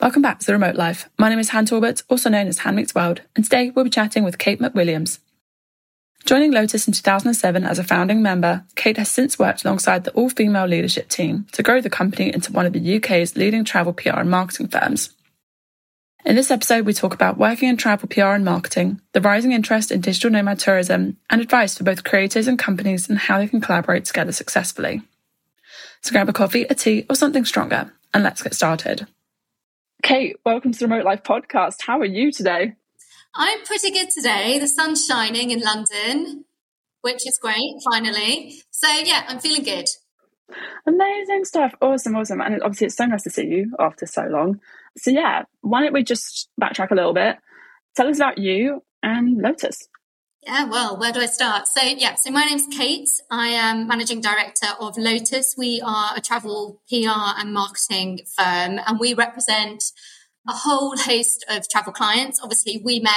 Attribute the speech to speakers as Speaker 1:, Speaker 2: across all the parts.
Speaker 1: Welcome back to The Remote Life. My name is Han Talbot, also known as Han World, and today we'll be chatting with Kate McWilliams. Joining Lotus in 2007 as a founding member, Kate has since worked alongside the all female leadership team to grow the company into one of the UK's leading travel PR and marketing firms. In this episode, we talk about working in travel PR and marketing, the rising interest in digital nomad tourism, and advice for both creators and companies and how they can collaborate together successfully. So grab a coffee, a tea, or something stronger, and let's get started. Kate, welcome to the Remote Life podcast. How are you today?
Speaker 2: I'm pretty good today. The sun's shining in London, which is great, finally. So, yeah, I'm feeling good.
Speaker 1: Amazing stuff. Awesome, awesome. And obviously, it's so nice to see you after so long. So, yeah, why don't we just backtrack a little bit? Tell us about you and Lotus.
Speaker 2: Yeah, well, where do I start? So, yeah, so my name's Kate. I am managing director of Lotus. We are a travel PR and marketing firm, and we represent a whole host of travel clients. Obviously, we met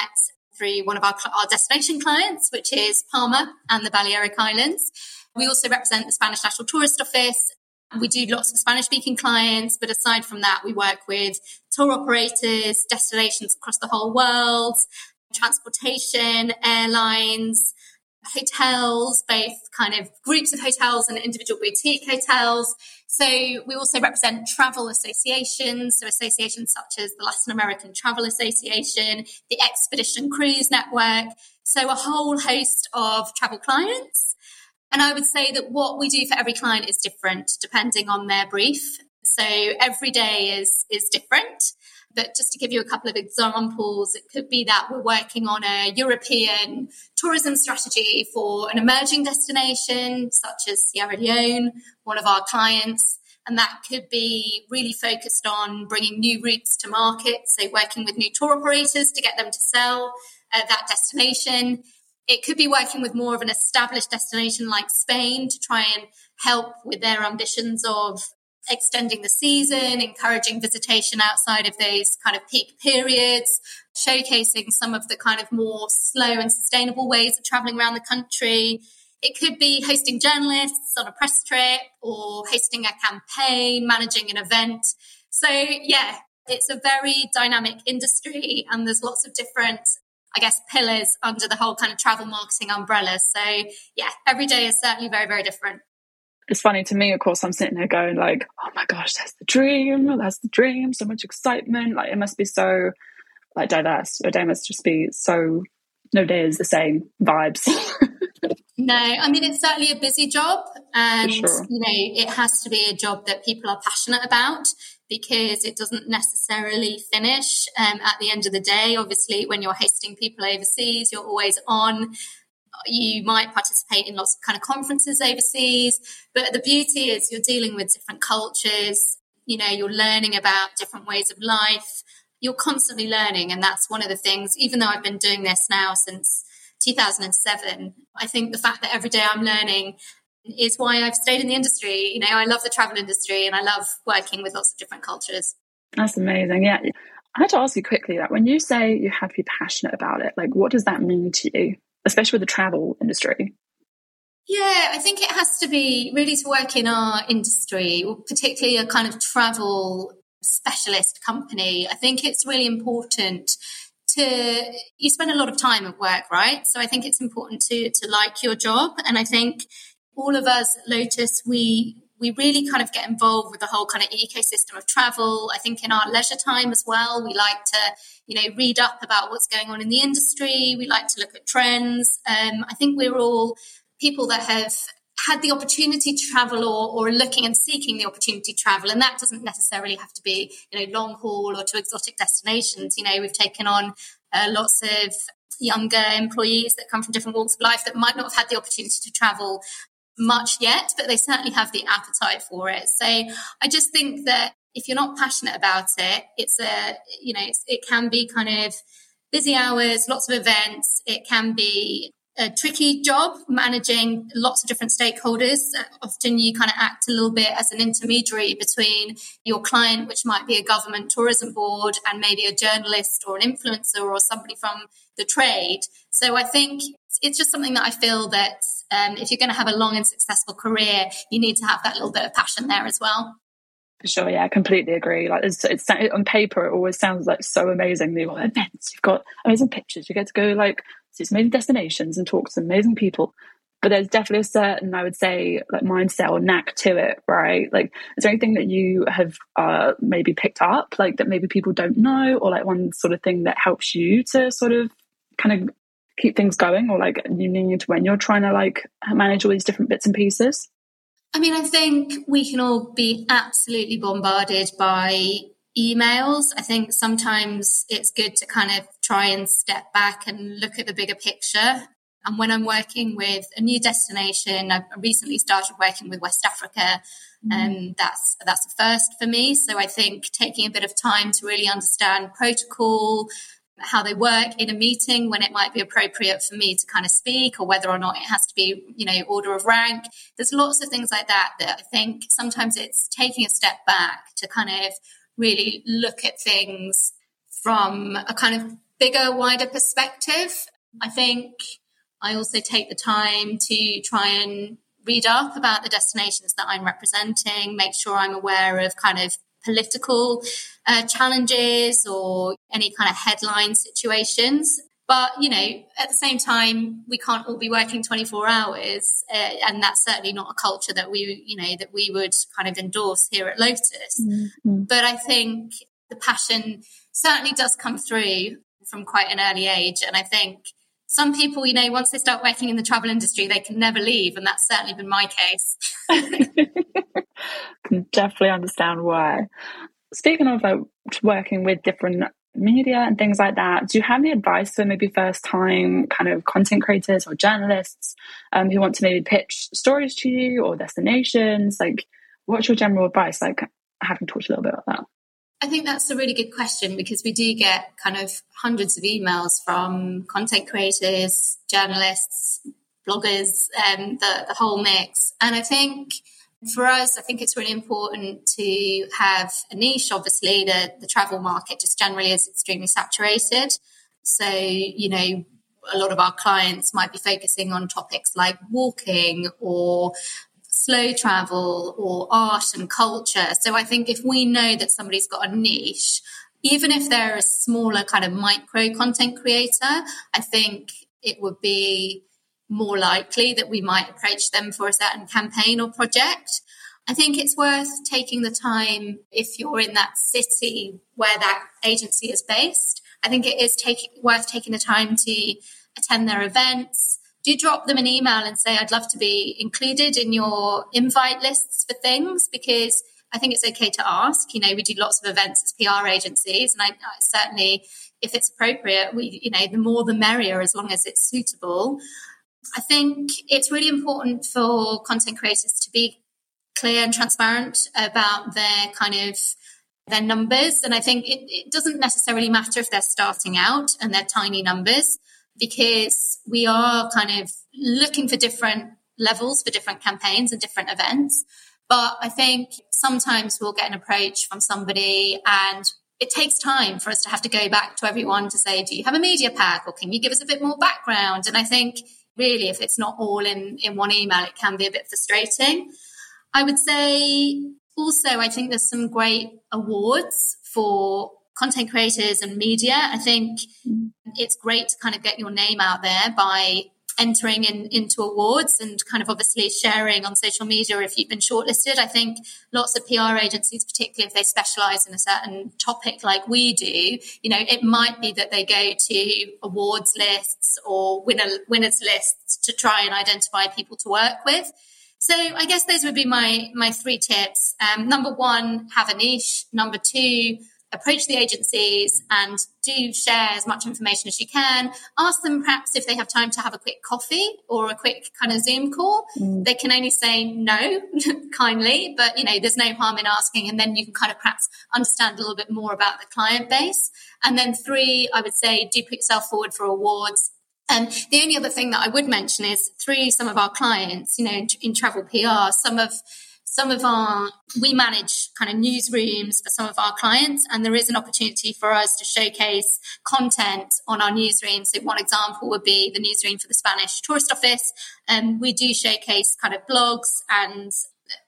Speaker 2: through one of our, our destination clients, which is Palma and the Balearic Islands. We also represent the Spanish National Tourist Office. We do lots of Spanish speaking clients, but aside from that, we work with tour operators, destinations across the whole world, transportation, airlines, hotels, both kind of groups of hotels and individual boutique hotels. So we also represent travel associations, so associations such as the Latin American Travel Association, the Expedition Cruise Network. So a whole host of travel clients. And I would say that what we do for every client is different depending on their brief. So every day is, is different. But just to give you a couple of examples, it could be that we're working on a European tourism strategy for an emerging destination, such as Sierra Leone, one of our clients. And that could be really focused on bringing new routes to market. So, working with new tour operators to get them to sell uh, that destination. It could be working with more of an established destination like Spain to try and help with their ambitions of extending the season, encouraging visitation outside of those kind of peak periods, showcasing some of the kind of more slow and sustainable ways of traveling around the country. It could be hosting journalists on a press trip or hosting a campaign, managing an event. So, yeah, it's a very dynamic industry and there's lots of different, I guess, pillars under the whole kind of travel marketing umbrella. So, yeah, every day is certainly very, very different
Speaker 1: it's funny to me, of course, I'm sitting here going like, oh my gosh, that's the dream, that's the dream, so much excitement. Like it must be so like diverse. Your day must just be so no day is the same vibes.
Speaker 2: no, I mean it's certainly a busy job and sure. you know, it has to be a job that people are passionate about because it doesn't necessarily finish um, at the end of the day. Obviously, when you're hosting people overseas, you're always on you might participate in lots of kind of conferences overseas. But the beauty is you're dealing with different cultures, you know, you're learning about different ways of life. You're constantly learning. And that's one of the things, even though I've been doing this now since 2007, I think the fact that every day I'm learning is why I've stayed in the industry. You know, I love the travel industry and I love working with lots of different cultures.
Speaker 1: That's amazing. Yeah. I had to ask you quickly that when you say you have to be passionate about it, like what does that mean to you? Especially with the travel industry?
Speaker 2: Yeah, I think it has to be really to work in our industry, particularly a kind of travel specialist company. I think it's really important to you spend a lot of time at work, right? So I think it's important to to like your job, and I think all of us Lotus we we really kind of get involved with the whole kind of ecosystem of travel. I think in our leisure time as well, we like to, you know, read up about what's going on in the industry. We like to look at trends. Um, I think we're all people that have had the opportunity to travel or, or looking and seeking the opportunity to travel. And that doesn't necessarily have to be, you know, long haul or to exotic destinations. You know, we've taken on uh, lots of younger employees that come from different walks of life that might not have had the opportunity to travel much yet, but they certainly have the appetite for it. So I just think that if you're not passionate about it, it's a, you know, it can be kind of busy hours, lots of events. It can be a tricky job managing lots of different stakeholders. Uh, often you kind of act a little bit as an intermediary between your client, which might be a government tourism board, and maybe a journalist or an influencer or somebody from the trade. So I think it's just something that I feel that um, if you're going to have a long and successful career, you need to have that little bit of passion there as well.
Speaker 1: For sure, yeah, I completely agree. Like it's, it's on paper, it always sounds like so amazing. You've got events, you've got amazing pictures, you get to go like to amazing destinations and talk to amazing people. But there's definitely a certain, I would say, like mindset or knack to it, right? Like, is there anything that you have uh, maybe picked up, like that maybe people don't know, or like one sort of thing that helps you to sort of kind of keep things going, or like you need when you're trying to like manage all these different bits and pieces?
Speaker 2: I mean, I think we can all be absolutely bombarded by emails. I think sometimes it's good to kind of try and step back and look at the bigger picture. And when I'm working with a new destination, I've recently started working with West Africa, mm-hmm. and um, that's that's a first for me. So I think taking a bit of time to really understand protocol, how they work in a meeting when it might be appropriate for me to kind of speak or whether or not it has to be you know order of rank. There's lots of things like that that i think sometimes it's taking a step back to kind of really look at things from a kind of bigger wider perspective. I think i also take the time to try and read up about the destinations that i'm representing make sure i'm aware of kind of political uh, challenges or any kind of headline situations. But, you know, at the same time, we can't all be working 24 hours. Uh, and that's certainly not a culture that we, you know, that we would kind of endorse here at Lotus. Mm-hmm. But I think the passion certainly does come through from quite an early age. And I think some people, you know, once they start working in the travel industry, they can never leave. And that's certainly been my case.
Speaker 1: I can definitely understand why. Speaking of like, working with different media and things like that, do you have any advice for maybe first time kind of content creators or journalists um, who want to maybe pitch stories to you or destinations? Like, what's your general advice? Like, having talked a little bit about that.
Speaker 2: I think that's a really good question because we do get kind of hundreds of emails from content creators, journalists, bloggers, um, the, the whole mix. And I think for us, I think it's really important to have a niche. Obviously, the, the travel market just generally is extremely saturated. So, you know, a lot of our clients might be focusing on topics like walking or slow travel or art and culture. So I think if we know that somebody's got a niche, even if they're a smaller kind of micro content creator, I think it would be more likely that we might approach them for a certain campaign or project. I think it's worth taking the time if you're in that city where that agency is based. I think it is take, worth taking the time to attend their events. Do drop them an email and say, I'd love to be included in your invite lists for things because I think it's okay to ask. You know, we do lots of events as PR agencies, and I, I certainly, if it's appropriate, we, you know, the more the merrier as long as it's suitable. I think it's really important for content creators to be clear and transparent about their kind of their numbers. And I think it, it doesn't necessarily matter if they're starting out and they're tiny numbers because we are kind of looking for different levels for different campaigns and different events. But I think sometimes we'll get an approach from somebody and it takes time for us to have to go back to everyone to say, do you have a media pack or can you give us a bit more background? And I think really, if it's not all in, in one email, it can be a bit frustrating. I would say also, I think there's some great awards for content creators and media. I think it's great to kind of get your name out there by entering in, into awards and kind of obviously sharing on social media if you've been shortlisted. I think lots of PR agencies, particularly if they specialize in a certain topic like we do, you know, it might be that they go to awards lists or winner, winners lists to try and identify people to work with. So I guess those would be my my three tips. Um, number one, have a niche. Number two, approach the agencies and do share as much information as you can. Ask them perhaps if they have time to have a quick coffee or a quick kind of Zoom call. Mm. They can only say no kindly, but you know, there's no harm in asking. And then you can kind of perhaps understand a little bit more about the client base. And then three, I would say do put yourself forward for awards. And the only other thing that I would mention is through some of our clients, you know, in, in travel PR, some of some of our we manage kind of newsrooms for some of our clients and there is an opportunity for us to showcase content on our newsroom so one example would be the newsroom for the spanish tourist office and um, we do showcase kind of blogs and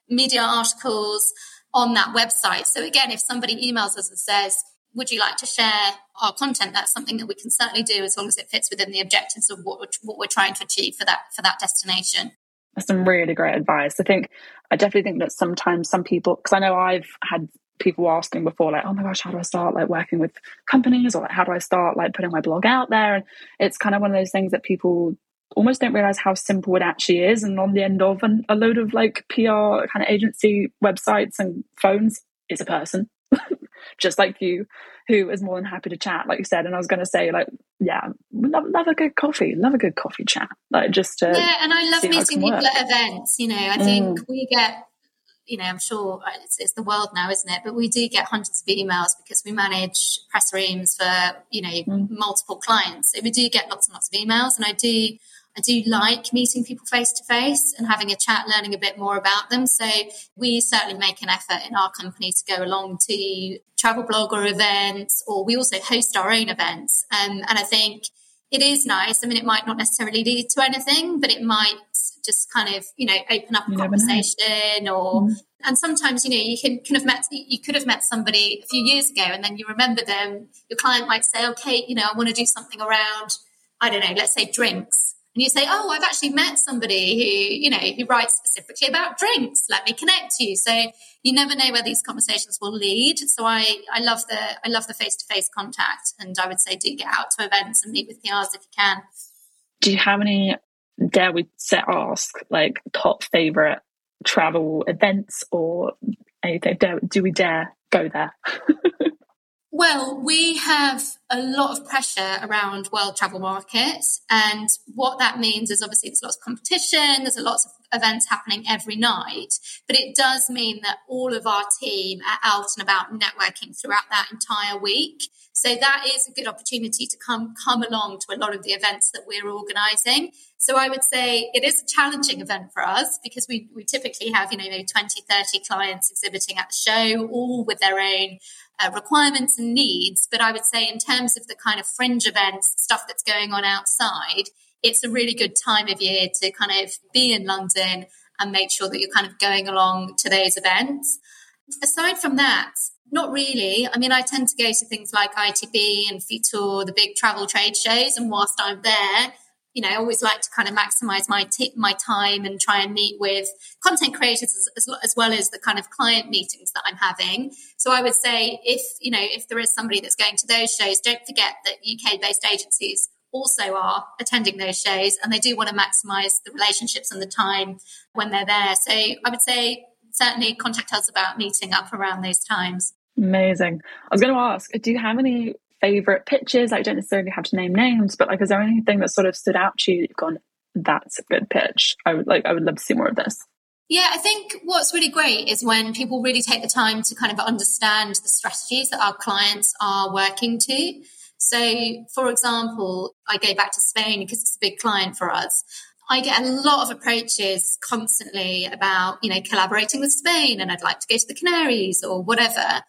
Speaker 2: media articles on that website. So again, if somebody emails us and says, would you like to share our content? That's something that we can certainly do as long as it fits within the objectives of what we're, what we're trying to achieve for that for that destination.
Speaker 1: Some really great advice. I think I definitely think that sometimes some people, because I know I've had people asking before, like, oh my gosh, how do I start like working with companies, or like, how do I start like putting my blog out there? And it's kind of one of those things that people almost don't realize how simple it actually is. And on the end of an, a load of like PR kind of agency websites and phones is a person, just like you, who is more than happy to chat, like you said. And I was going to say, like, yeah, love, love a good coffee, love a good coffee chat, like just to
Speaker 2: yeah. And I love meeting people work. at events. You know, I think mm. we get you know, I'm sure it's, it's, the world now, isn't it? But we do get hundreds of emails because we manage press rooms for, you know, mm. multiple clients. So we do get lots and lots of emails. And I do I do like meeting people face to face and having a chat, learning a bit more about them. So we certainly make an effort in our company to go along to travel blogger events, or we also host our own events. Um, and I think it is nice. I mean, it might not necessarily lead to anything, but it might just kind of, you know, open up a conversation or, mm. and sometimes, you know, you can kind of met, you could have met somebody a few years ago and then you remember them. Your client might say, okay, you know, I want to do something around, I don't know, let's say drinks and you say, "Oh, I've actually met somebody who, you know, who writes specifically about drinks. Let me connect to you." So you never know where these conversations will lead. So I, I love the, I love the face to face contact, and I would say do get out to events and meet with PRs if you can. Do you have any? Dare we set ask like top favorite travel events or anything? Do we dare go there? Well, we have a lot of pressure around world travel markets. And what that means is obviously there's lots of competition, there's a lots of events happening every night. But it does mean that all of our team are out and about networking throughout that entire week. So that is a good opportunity to come come along to a lot of the events that we're organising. So I would say it is a challenging event for us because we, we typically have, you know, 20, 30 clients exhibiting at the show, all with their own uh, requirements and needs. But I would say, in terms of the kind of fringe events, stuff that's going on outside, it's a really good time of year to kind of be in London and make sure that you're kind of going along to those events. Aside from that, not really. I mean, I tend to go to things like ITB and FITUR, the big travel trade shows, and whilst I'm there, you know, I always like to kind of maximize my t- my time and try and meet with content creators as, as, as, well as the kind of client meetings that I'm having. So I would say if, you know, if there is somebody that's going to those shows, don't forget that UK based agencies also are attending those shows and they do want to maximize the relationships and the time when they're there. So I would say certainly contact us about meeting up around those times.
Speaker 1: Amazing. I was going to ask, do you have any favorite pitches? I don't necessarily have to name names, but like, is there anything that sort of stood out to you that you've gone, that's a good pitch? I would like, I would love to see more of this.
Speaker 2: Yeah, I think what's really great is when people really take the time to kind of understand the strategies that our clients are working to. So, for example, I go back to Spain because it's a big client for us. I get a lot of approaches constantly about, you know, collaborating with Spain and I'd like to go to the Canaries or whatever.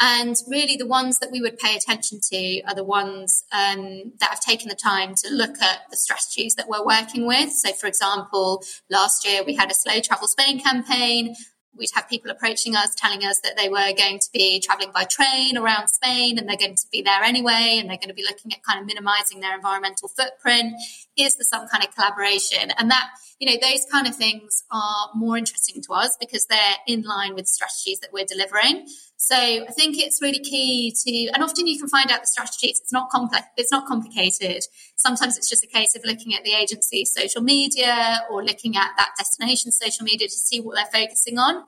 Speaker 2: And really, the ones that we would pay attention to are the ones um, that have taken the time to look at the strategies that we're working with. So, for example, last year we had a slow travel Spain campaign. We'd have people approaching us telling us that they were going to be traveling by train around Spain and they're going to be there anyway and they're going to be looking at kind of minimizing their environmental footprint. Is there some kind of collaboration? And that, you know, those kind of things are more interesting to us because they're in line with strategies that we're delivering. So I think it's really key to, and often you can find out the strategies. It's not complex. It's not complicated. Sometimes it's just a case of looking at the agency's social media or looking at that destination social media to see what they're focusing on.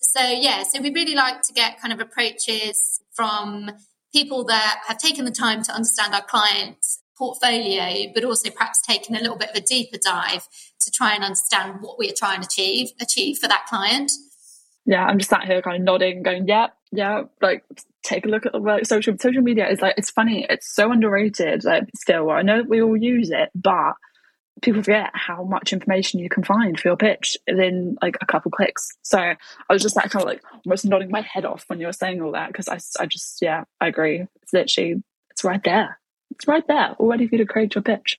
Speaker 2: So yeah, so we really like to get kind of approaches from people that have taken the time to understand our client's portfolio, but also perhaps taken a little bit of a deeper dive to try and understand what we are trying to achieve achieve for that client
Speaker 1: yeah, I'm just sat here kind of nodding, going, yeah, yeah, like take a look at the like, social social media is like it's funny, it's so underrated. Like still, I know we all use it, but people forget how much information you can find for your pitch in like a couple clicks. So I was just like kind of like almost nodding my head off when you were saying all that because I, I just yeah I agree. It's literally it's right there. It's right there, all ready for you to create your pitch.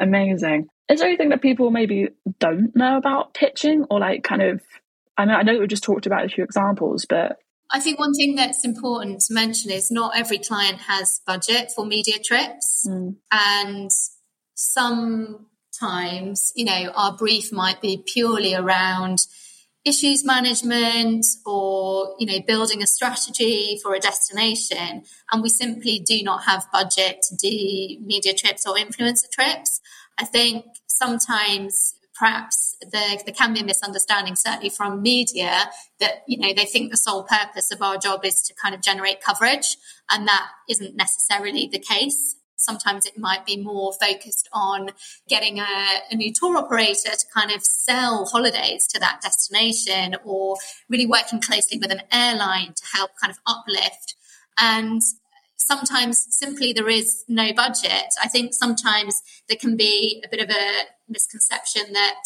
Speaker 1: Amazing. Is there anything that people maybe don't know about pitching or like kind of I mean, I know we just talked about a few examples, but
Speaker 2: I think one thing that's important to mention is not every client has budget for media trips. Mm. And sometimes, you know, our brief might be purely around issues management or you know building a strategy for a destination and we simply do not have budget to do media trips or influencer trips i think sometimes perhaps there, can be a misunderstanding certainly from media that you know they think the sole purpose of our job is to kind of generate coverage and that isn't necessarily the case Sometimes it might be more focused on getting a, a, new tour operator to kind of sell holidays to that destination or really working closely with an airline to help kind of uplift. And sometimes simply there is no budget. I think sometimes there can be a bit of a misconception that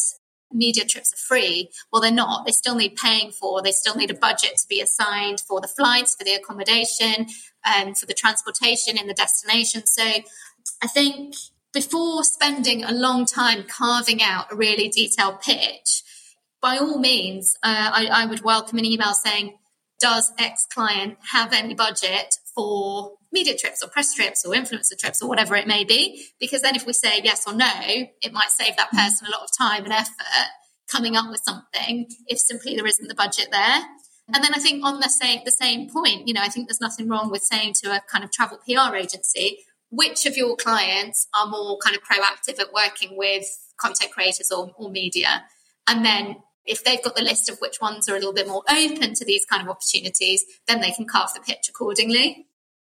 Speaker 2: media trips are free. Well, they're not. They still need paying for. They still need a budget to be assigned for the flights, for the accommodation, and for the transportation in the destination. So I think before spending a long time carving out a really detailed pitch, by all means, uh, I, I would welcome an email saying, does X client have any budget for media trips or press trips or influencer trips or whatever it may be. Because then if we say yes or no, it might save that mm-hmm. person a lot of time and effort coming up with something if simply there isn't the budget there. Mm-hmm. And then I think on the same the same point, you know, I think there's nothing wrong with saying to a kind of travel PR agency, which of your clients are more kind of proactive at working with content creators or, or media? And then if they've got the list of which ones are a little bit more open to these kind of opportunities, then they can carve the pitch accordingly.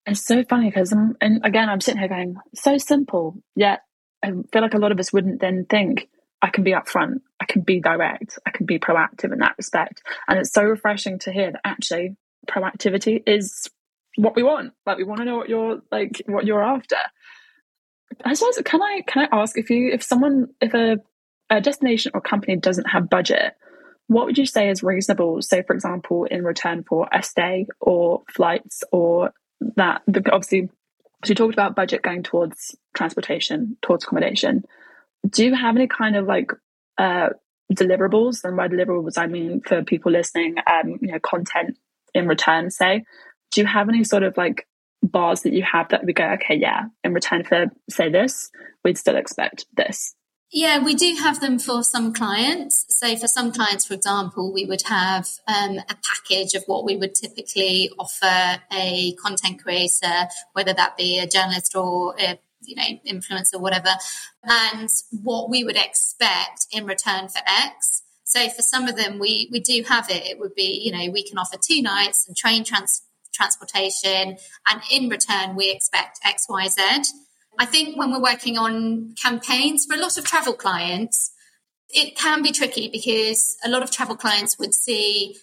Speaker 1: It's so funny because, um, and again, I'm sitting here going, so simple. Yet I feel like a lot of us wouldn't then think, I can be upfront, I can be direct, I can be proactive in that respect. And it's so refreshing to hear that actually proactivity is what we want. Like we want to know what you're like, what you're after. I suppose can I can I ask if you if someone if a, a destination or company doesn't have budget, what would you say is reasonable? Say, for example, in return for a stay or flights or that obviously so you talked about budget going towards transportation, towards accommodation. Do you have any kind of like uh, deliverables? And by deliverables, I mean for people listening, um, you know, content in return. Say, do you have any sort of like bars that you have that we go, okay, yeah, in return for say this, we'd still expect this.
Speaker 2: Yeah, we do have them for some clients. So, for some clients, for example, we would have um, a package of what we would typically offer a content creator, whether that be a journalist or a you know influencer, whatever, and what we would expect in return for X. So, for some of them, we we do have it. It would be you know we can offer two nights and train trans- transportation, and in return, we expect X, Y, Z. I think when we're working on campaigns for a lot of travel clients, it can be tricky because a lot of travel clients would see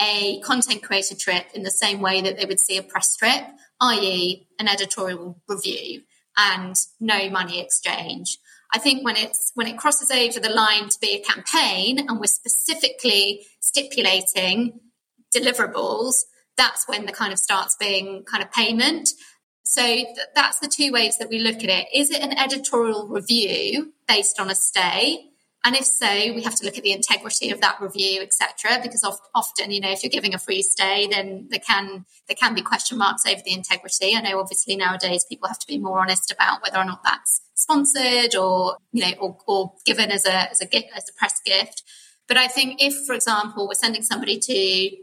Speaker 2: a content creator trip in the same way that they would see a press trip, i.e., an editorial review and no money exchange. I think when it's when it crosses over the line to be a campaign and we're specifically stipulating deliverables, that's when the kind of starts being kind of payment. So th- that's the two ways that we look at it. Is it an editorial review based on a stay? And if so, we have to look at the integrity of that review, etc. Because often, you know, if you're giving a free stay, then there can there can be question marks over the integrity. I know, obviously, nowadays people have to be more honest about whether or not that's sponsored or you know, or, or given as a as a gift as a press gift. But I think if, for example, we're sending somebody to,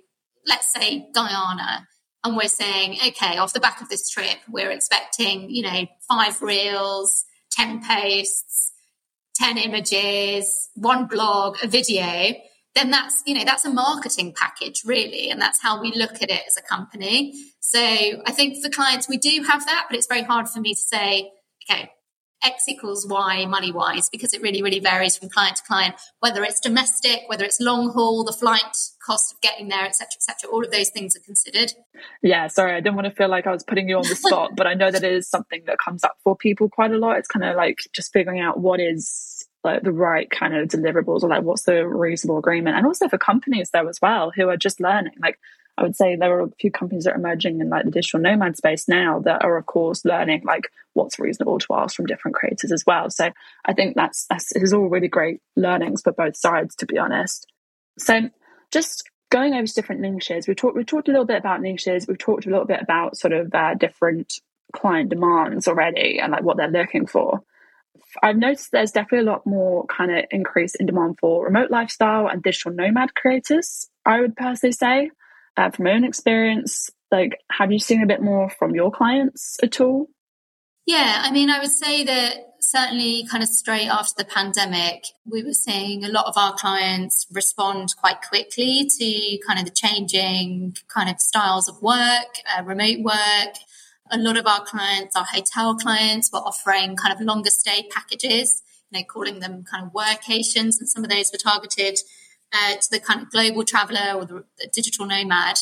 Speaker 2: let's say, Guyana, and we're saying, okay, off the back of this trip, we're expecting, you know, five reels, 10 posts, 10 images, one blog, a video, then that's, you know, that's a marketing package really. And that's how we look at it as a company. So I think for clients, we do have that, but it's very hard for me to say, okay, X equals Y money wise because it really, really varies from client to client, whether it's domestic, whether it's long haul, the flight cost of getting there, etc., etc. All of those things are considered.
Speaker 1: Yeah, sorry, I didn't want to feel like I was putting you on the spot, but I know that it is something that comes up for people quite a lot. It's kind of like just figuring out what is like the right kind of deliverables or like what's the reasonable agreement and also for companies though as well who are just learning like I would say there are a few companies that are emerging in like the digital nomad space now that are of course learning like what's reasonable to ask from different creators as well. So I think that's that's all really great learnings for both sides to be honest. So Just going over to different niches, we talked we talked a little bit about niches. We've talked a little bit about sort of uh, different client demands already and like what they're looking for. I've noticed there's definitely a lot more kind of increase in demand for remote lifestyle and digital nomad creators. I would personally say, uh, from my own experience, like, have you seen a bit more from your clients at all?
Speaker 2: Yeah, I mean, I would say that certainly kind of straight after the pandemic, we were seeing a lot of our clients respond quite quickly to kind of the changing kind of styles of work, uh, remote work. A lot of our clients, our hotel clients, were offering kind of longer stay packages, you know, calling them kind of workations, and some of those were targeted uh, to the kind of global traveler or the, the digital nomad.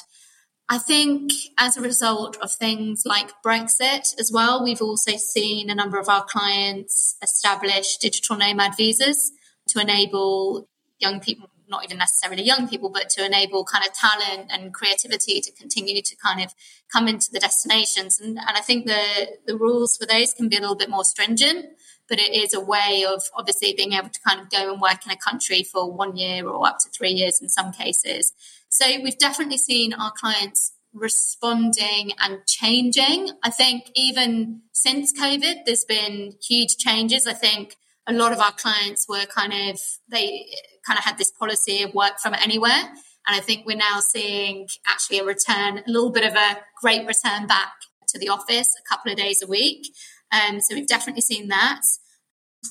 Speaker 2: I think as a result of things like Brexit as well, we've also seen a number of our clients establish digital nomad visas to enable young people, not even necessarily young people, but to enable kind of talent and creativity to continue to kind of come into the destinations. And, and I think the, the rules for those can be a little bit more stringent, but it is a way of obviously being able to kind of go and work in a country for one year or up to three years in some cases. So we've definitely seen our clients responding and changing. I think even since COVID, there's been huge changes. I think a lot of our clients were kind of, they kind of had this policy of work from anywhere. And I think we're now seeing actually a return, a little bit of a great return back to the office a couple of days a week. Um, so we've definitely seen that.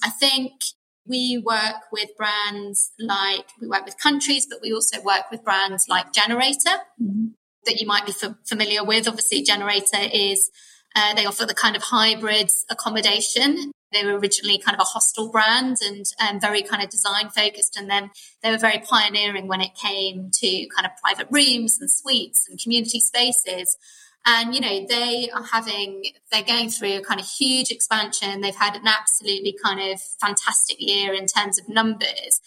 Speaker 2: I think we work with brands like we work with countries, but we also work with brands like Generator mm-hmm. that you might be f- familiar with. Obviously, Generator is uh, they offer the kind of hybrid accommodation. They were originally kind of a hostel brand and um, very kind of design focused, and then they were very pioneering when it came to kind of private rooms and suites and community spaces. And, you know, they are having, they're going through a kind of huge expansion. They've had an absolutely kind of fantastic year in terms of numbers.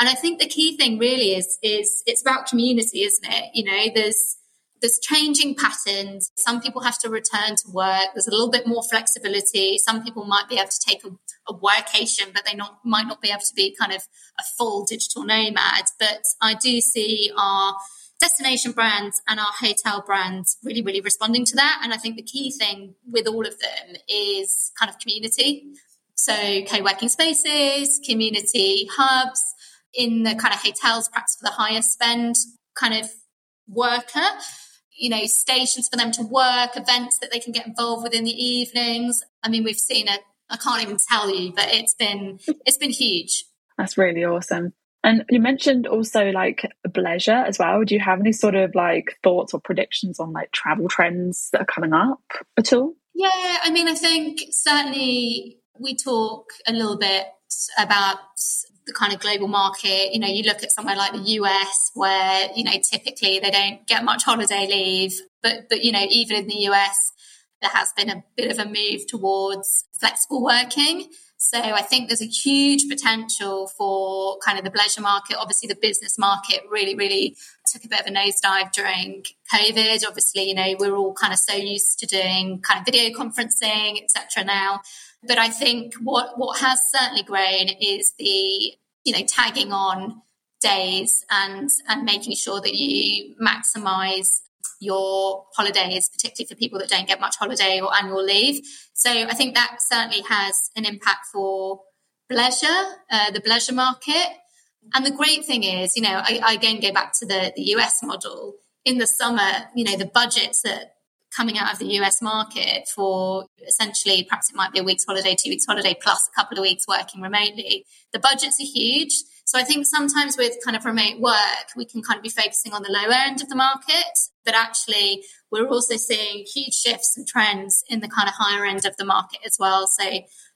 Speaker 2: And I think the key thing really is, is it's about community, isn't it? You know, there's, there's changing patterns. Some people have to return to work. There's a little bit more flexibility. Some people might be able to take a, a workation, but they not might not be able to be kind of a full digital nomad. But I do see our destination brands and our hotel brands really, really responding to that. And I think the key thing with all of them is kind of community. So co-working spaces, community hubs in the kind of hotels, perhaps for the higher spend kind of worker, you know, stations for them to work, events that they can get involved with in the evenings. I mean, we've seen it. I can't even tell you, but it's been it's been huge.
Speaker 1: That's really awesome. And you mentioned also like bleisure as well. Do you have any sort of like thoughts or predictions on like travel trends that are coming up at all?
Speaker 2: Yeah, I mean, I think certainly we talk a little bit about the kind of global market. You know, you look at somewhere like the US where, you know, typically they don't get much holiday leave, but, but, you know, even in the US, there has been a bit of a move towards flexible working. So I think there's a huge potential for kind of the bleisure market. Obviously, the business market really, really took a bit of a nosedive during COVID. Obviously, you know, we're all kind of so used to doing kind of video conferencing, etc. now. But I think what what has certainly grown is the you know tagging on days and and making sure that you maximize your holidays, particularly for people that don't get much holiday or annual leave. So I think that certainly has an impact for bleisure, uh, the bleisure market. And the great thing is, you know, I, I again go back to the, the US model. In the summer, you know, the budgets that coming out of the US market for essentially perhaps it might be a week's holiday, two weeks holiday plus a couple of weeks working remotely. The budgets are huge. So I think sometimes with kind of remote work, we can kind of be focusing on the lower end of the market, but actually we're also seeing huge shifts and trends in the kind of higher end of the market as well. So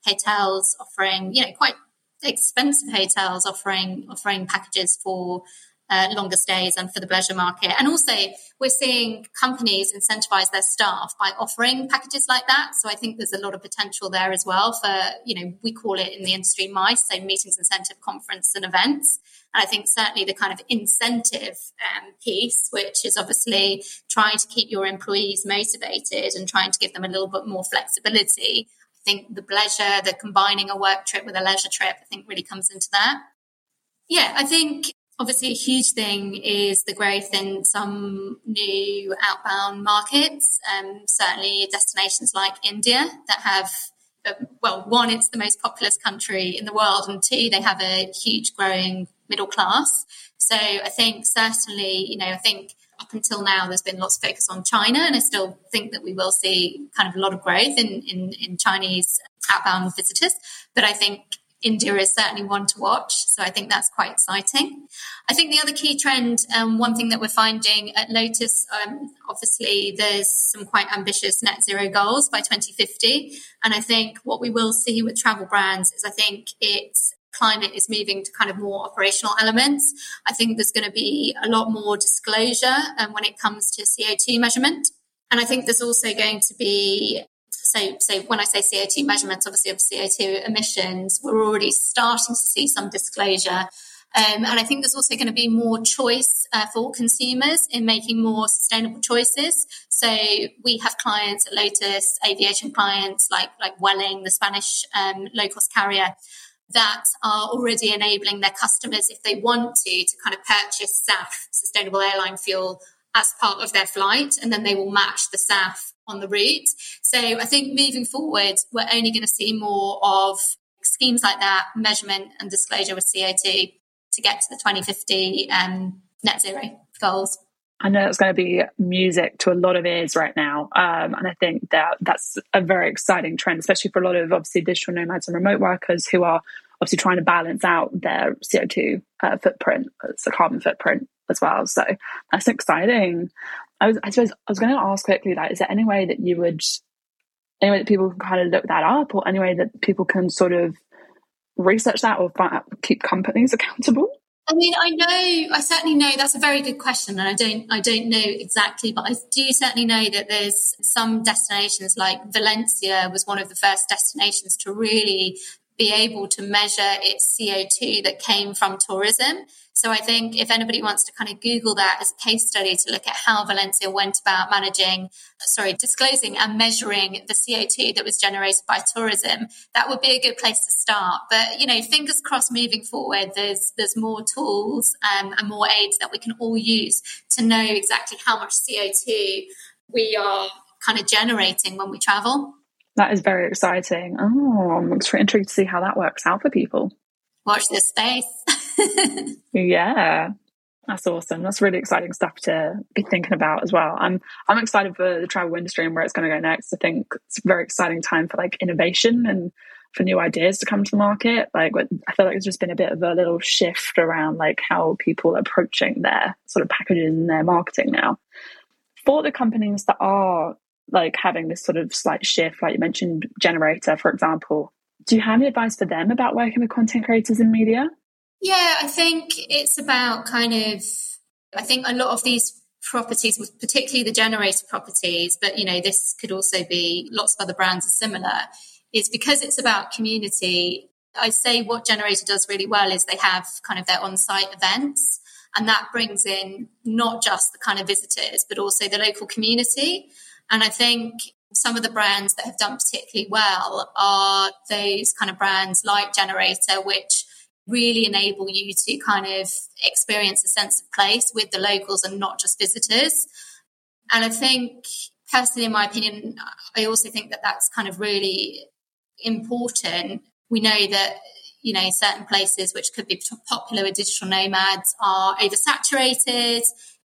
Speaker 2: hotels offering, you know, quite expensive hotels offering offering packages for uh, longer stays and for the bleisure market. And also, we're seeing companies incentivize their staff by offering packages like that. So I think there's a lot of potential there as well for, you know, we call it in the industry MICE, so meetings, incentive, conference, and events. And I think certainly the kind of incentive um, piece, which is obviously trying to keep your employees motivated and trying to give them a little bit more flexibility. I think the bleisure, the combining a work trip with a leisure trip, I think really comes into that. Yeah, I think obviously a huge thing is the growth in some new outbound markets. Um, certainly destinations like India that have, uh, well, one, it's the most populous country in the world, and two, they have a huge growing middle class. So I think certainly, you know, I think up until now there's been lots of focus on China, and I still think that we will see kind of a lot of growth in, in, in Chinese outbound visitors. But I think India is certainly one to watch. So I think that's quite exciting. I think the other key trend, um, one thing that we're finding at Lotus, um, obviously there's some quite ambitious net zero goals by 2050. And I think what we will see with travel brands is I think it's climate is moving to kind of more operational elements. I think there's going to be a lot more disclosure um, when it comes to CO2 measurement. And I think there's also going to be so, so when I say CO2 measurements, obviously of CO2 emissions, we're already starting to see some disclosure. Um, and I think there's also going to be more choice uh, for consumers in making more sustainable choices. So we have clients at Lotus, aviation clients like like Vueling, the Spanish um, low cost carrier, that are already enabling their customers, if they want to, to kind of purchase SAF, sustainable airline fuel, as part of their flight, and then they will match the SAF on the route. So I think moving forward, we're only going to see more of schemes like that, measurement and disclosure with CO2 to get to the 2050 um, net zero goals.
Speaker 1: I know it's going to be music to a lot of ears right now, um, and I think that that's a very exciting trend, especially for a lot of obviously digital nomads and remote workers who are obviously trying to balance out their CO two uh, footprint, it's a carbon footprint as well. So that's exciting. I was, I suppose, I was going to ask quickly, like, is there any way that you would, any way that people can kind of look that up, or any way that people can sort of research that or find, keep companies accountable?
Speaker 2: I mean, I know, I certainly know that's a very good question, and I don't, I don't know exactly, but I do certainly know that there's some destinations like Valencia was one of the first destinations to really be able to measure its CO2 that came from tourism. So I think if anybody wants to kind of Google that as a case study to look at how Valencia went about managing, sorry, disclosing and measuring the CO2 that was generated by tourism, that would be a good place to start. But, you know, fingers crossed moving forward, there's, there's more tools um, and more aids that we can all use to know exactly how much CO2 we are kind of generating when we travel.
Speaker 1: That is very exciting. Oh, I'm intrigued to see how that works out for people.
Speaker 2: Watch this space.
Speaker 1: yeah. That's awesome. That's really exciting stuff to be thinking about as well. I'm I'm excited for the travel industry and where it's going to go next. I think it's a very exciting time for like innovation and for new ideas to come to the market. Like I feel like there's just been a bit of a little shift around like how people are approaching their sort of packaging and their marketing now. For the companies that are like having this sort of slight shift, like you mentioned, Generator, for example. Do you have any advice for them about working with content creators in media?
Speaker 2: Yeah, I think it's about kind of, I think a lot of these properties, particularly the generator properties, but you know, this could also be lots of other brands are similar, is because it's about community. I say what Generator does really well is they have kind of their on site events, and that brings in not just the kind of visitors, but also the local community. And I think some of the brands that have done particularly well are those kind of brands like Generator, which really enable you to kind of experience a sense of place with the locals and not just visitors. And I think, personally, in my opinion, I also think that that's kind of really important. We know that you know certain places which could be popular with digital nomads are oversaturated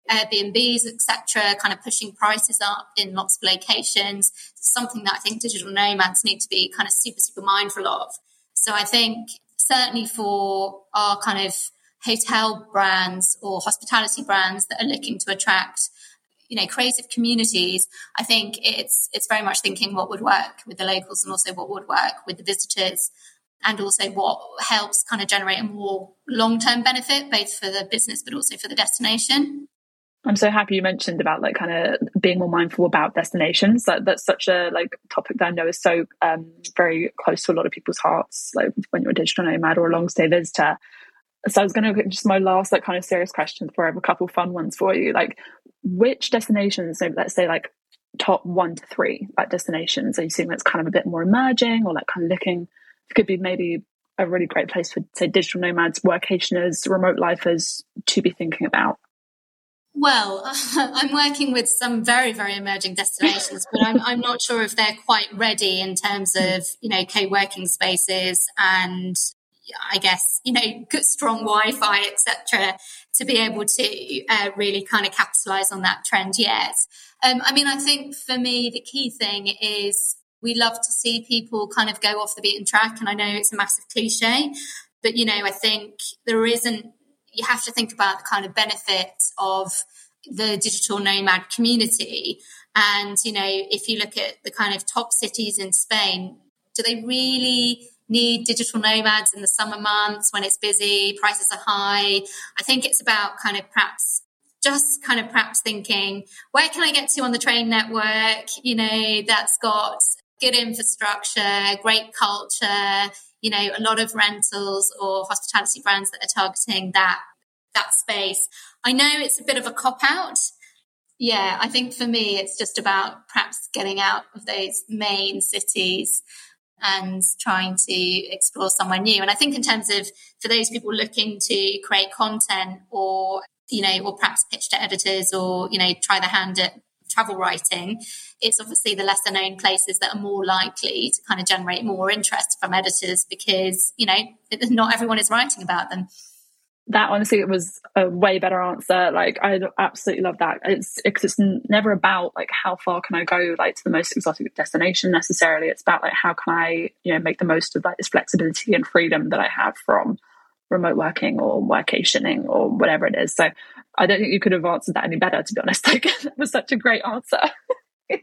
Speaker 2: Airbnbs, etc., kind of pushing prices up in lots of locations. It's something that I think digital nomads need to be kind of super, super mindful of. So I think certainly for our kind of hotel brands or hospitality brands that are looking to attract you know creative communities i think it's it's very much thinking what would work with the locals and also what would work with the visitors and also what helps kind of generate a more long-term benefit both for the business but also for the destination
Speaker 1: I'm so happy you mentioned about like kind of being more mindful about destinations. That that's such a like topic that I know is so um, very close to a lot of people's hearts. Like when you're a digital nomad or a long stay visitor. So I was going to just my last like kind of serious question before I have a couple fun ones for you. Like which destinations? So let's say like top one to three like destinations. Are you seeing that's kind of a bit more emerging or like kind of looking? Could be maybe a really great place for, say, digital nomads, workationers, remote lifers to be thinking about?
Speaker 2: Well, I'm working with some very, very emerging destinations, but I'm, I'm not sure if they're quite ready in terms of, you know, co-working spaces and I guess, you know, good, strong Wi-Fi, etc., to be able to uh, really kind of capitalize on that trend yet. Um, I mean, I think for me, the key thing is we love to see people kind of go off the beaten track. And I know it's a massive cliche, but, you know, I think there isn't, you have to think about the kind of benefits of the digital nomad community. And, you know, if you look at the kind of top cities in Spain, do they really need digital nomads in the summer months when it's busy, prices are high? I think it's about kind of perhaps just kind of perhaps thinking, where can I get to on the train network? You know, that's got good infrastructure, great culture, you know, a lot of rentals or hospitality brands that are targeting that that space. I know it's a bit of a cop out. Yeah, I think for me it's just about perhaps getting out of those main cities and trying to explore somewhere new. And I think in terms of for those people looking to create content or you know, or perhaps pitch to editors or, you know, try their hand at travel writing, it's obviously the lesser known places that are more likely to kind of generate more interest from editors because, you know, not everyone is writing about them.
Speaker 1: That honestly, it was a way better answer. Like, I absolutely love that. It's because it's never about like how far can I go, like to the most exotic destination necessarily. It's about like how can I, you know, make the most of like this flexibility and freedom that I have from remote working or workationing or whatever it is. So I don't think you could have answered that any better, to be honest. Like that was such a great answer.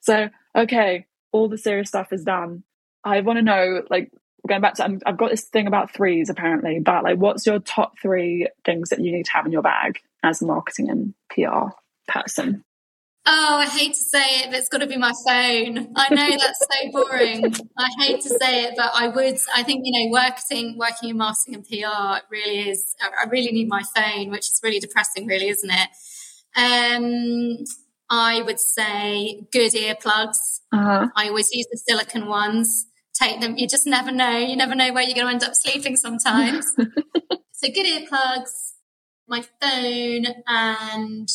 Speaker 1: so okay, all the serious stuff is done. I want to know, like, going back to, i have got this thing about threes apparently, but like, what's your top three things that you need to have in your bag as a marketing and PR person?
Speaker 2: Oh, I hate to say it, but it's got to be my phone. I know that's so boring. I hate to say it, but I would. I think you know, working, working in marketing and PR really is. I really need my phone, which is really depressing, really, isn't it? Um, I would say good earplugs. Uh-huh. I always use the silicon ones. Take them. You just never know. You never know where you're going to end up sleeping sometimes. so good earplugs, my phone, and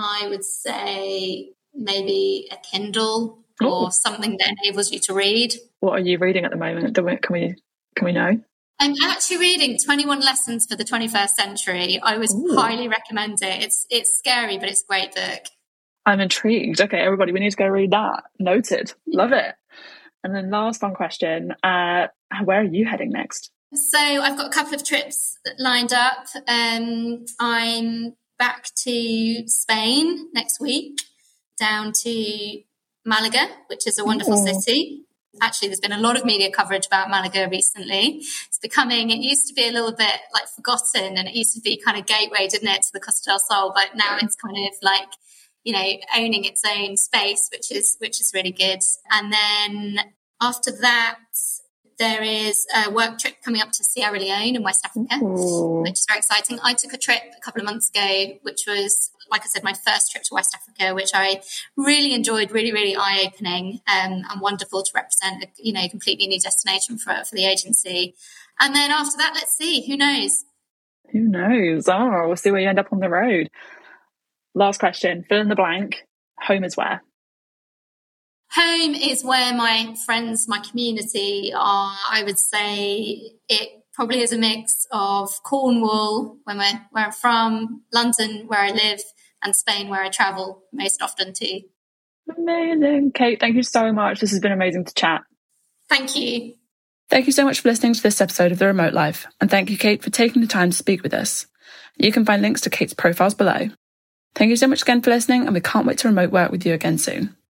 Speaker 2: I would say maybe a Kindle Ooh. or something that enables you to read.
Speaker 1: What are you reading at the moment? Can we can we know?
Speaker 2: I'm actually reading 21 Lessons for the 21st Century. I would Ooh. highly recommend it. It's it's scary, but it's a great book.
Speaker 1: I'm intrigued. Okay, everybody, we need to go read that. Noted. Love it. And then last one question: uh, Where are you heading next?
Speaker 2: So I've got a couple of trips lined up. Um, I'm back to Spain next week, down to Malaga, which is a wonderful Ooh. city. Actually, there's been a lot of media coverage about Malaga recently. It's becoming, it used to be a little bit like forgotten and it used to be kind of gateway, didn't it, to the Costa del Sol, but now it's kind of like, you know, owning its own space, which is, which is really good. And then after that, there is a work trip coming up to Sierra Leone in West Africa, Ooh. which is very exciting. I took a trip a couple of months ago, which was, like I said, my first trip to West Africa, which I really enjoyed, really, really eye opening um, and wonderful to represent, a, you know, completely new destination for, for the agency. And then after that, let's see, who knows?
Speaker 1: Who knows? Oh, we'll see where you end up on the road. Last question, fill in the blank. Home is where?
Speaker 2: Home is where my friends, my community are. I would say it probably is a mix of Cornwall, where, we're, where I'm from, London, where I live, and Spain, where I travel most often too.
Speaker 1: Amazing. Kate, thank you so much. This has been amazing to chat.
Speaker 2: Thank you.
Speaker 1: Thank you so much for listening to this episode of The Remote Life, and thank you, Kate, for taking the time to speak with us. You can find links to Kate's profiles below. Thank you so much again for listening, and we can't wait to remote work with you again soon.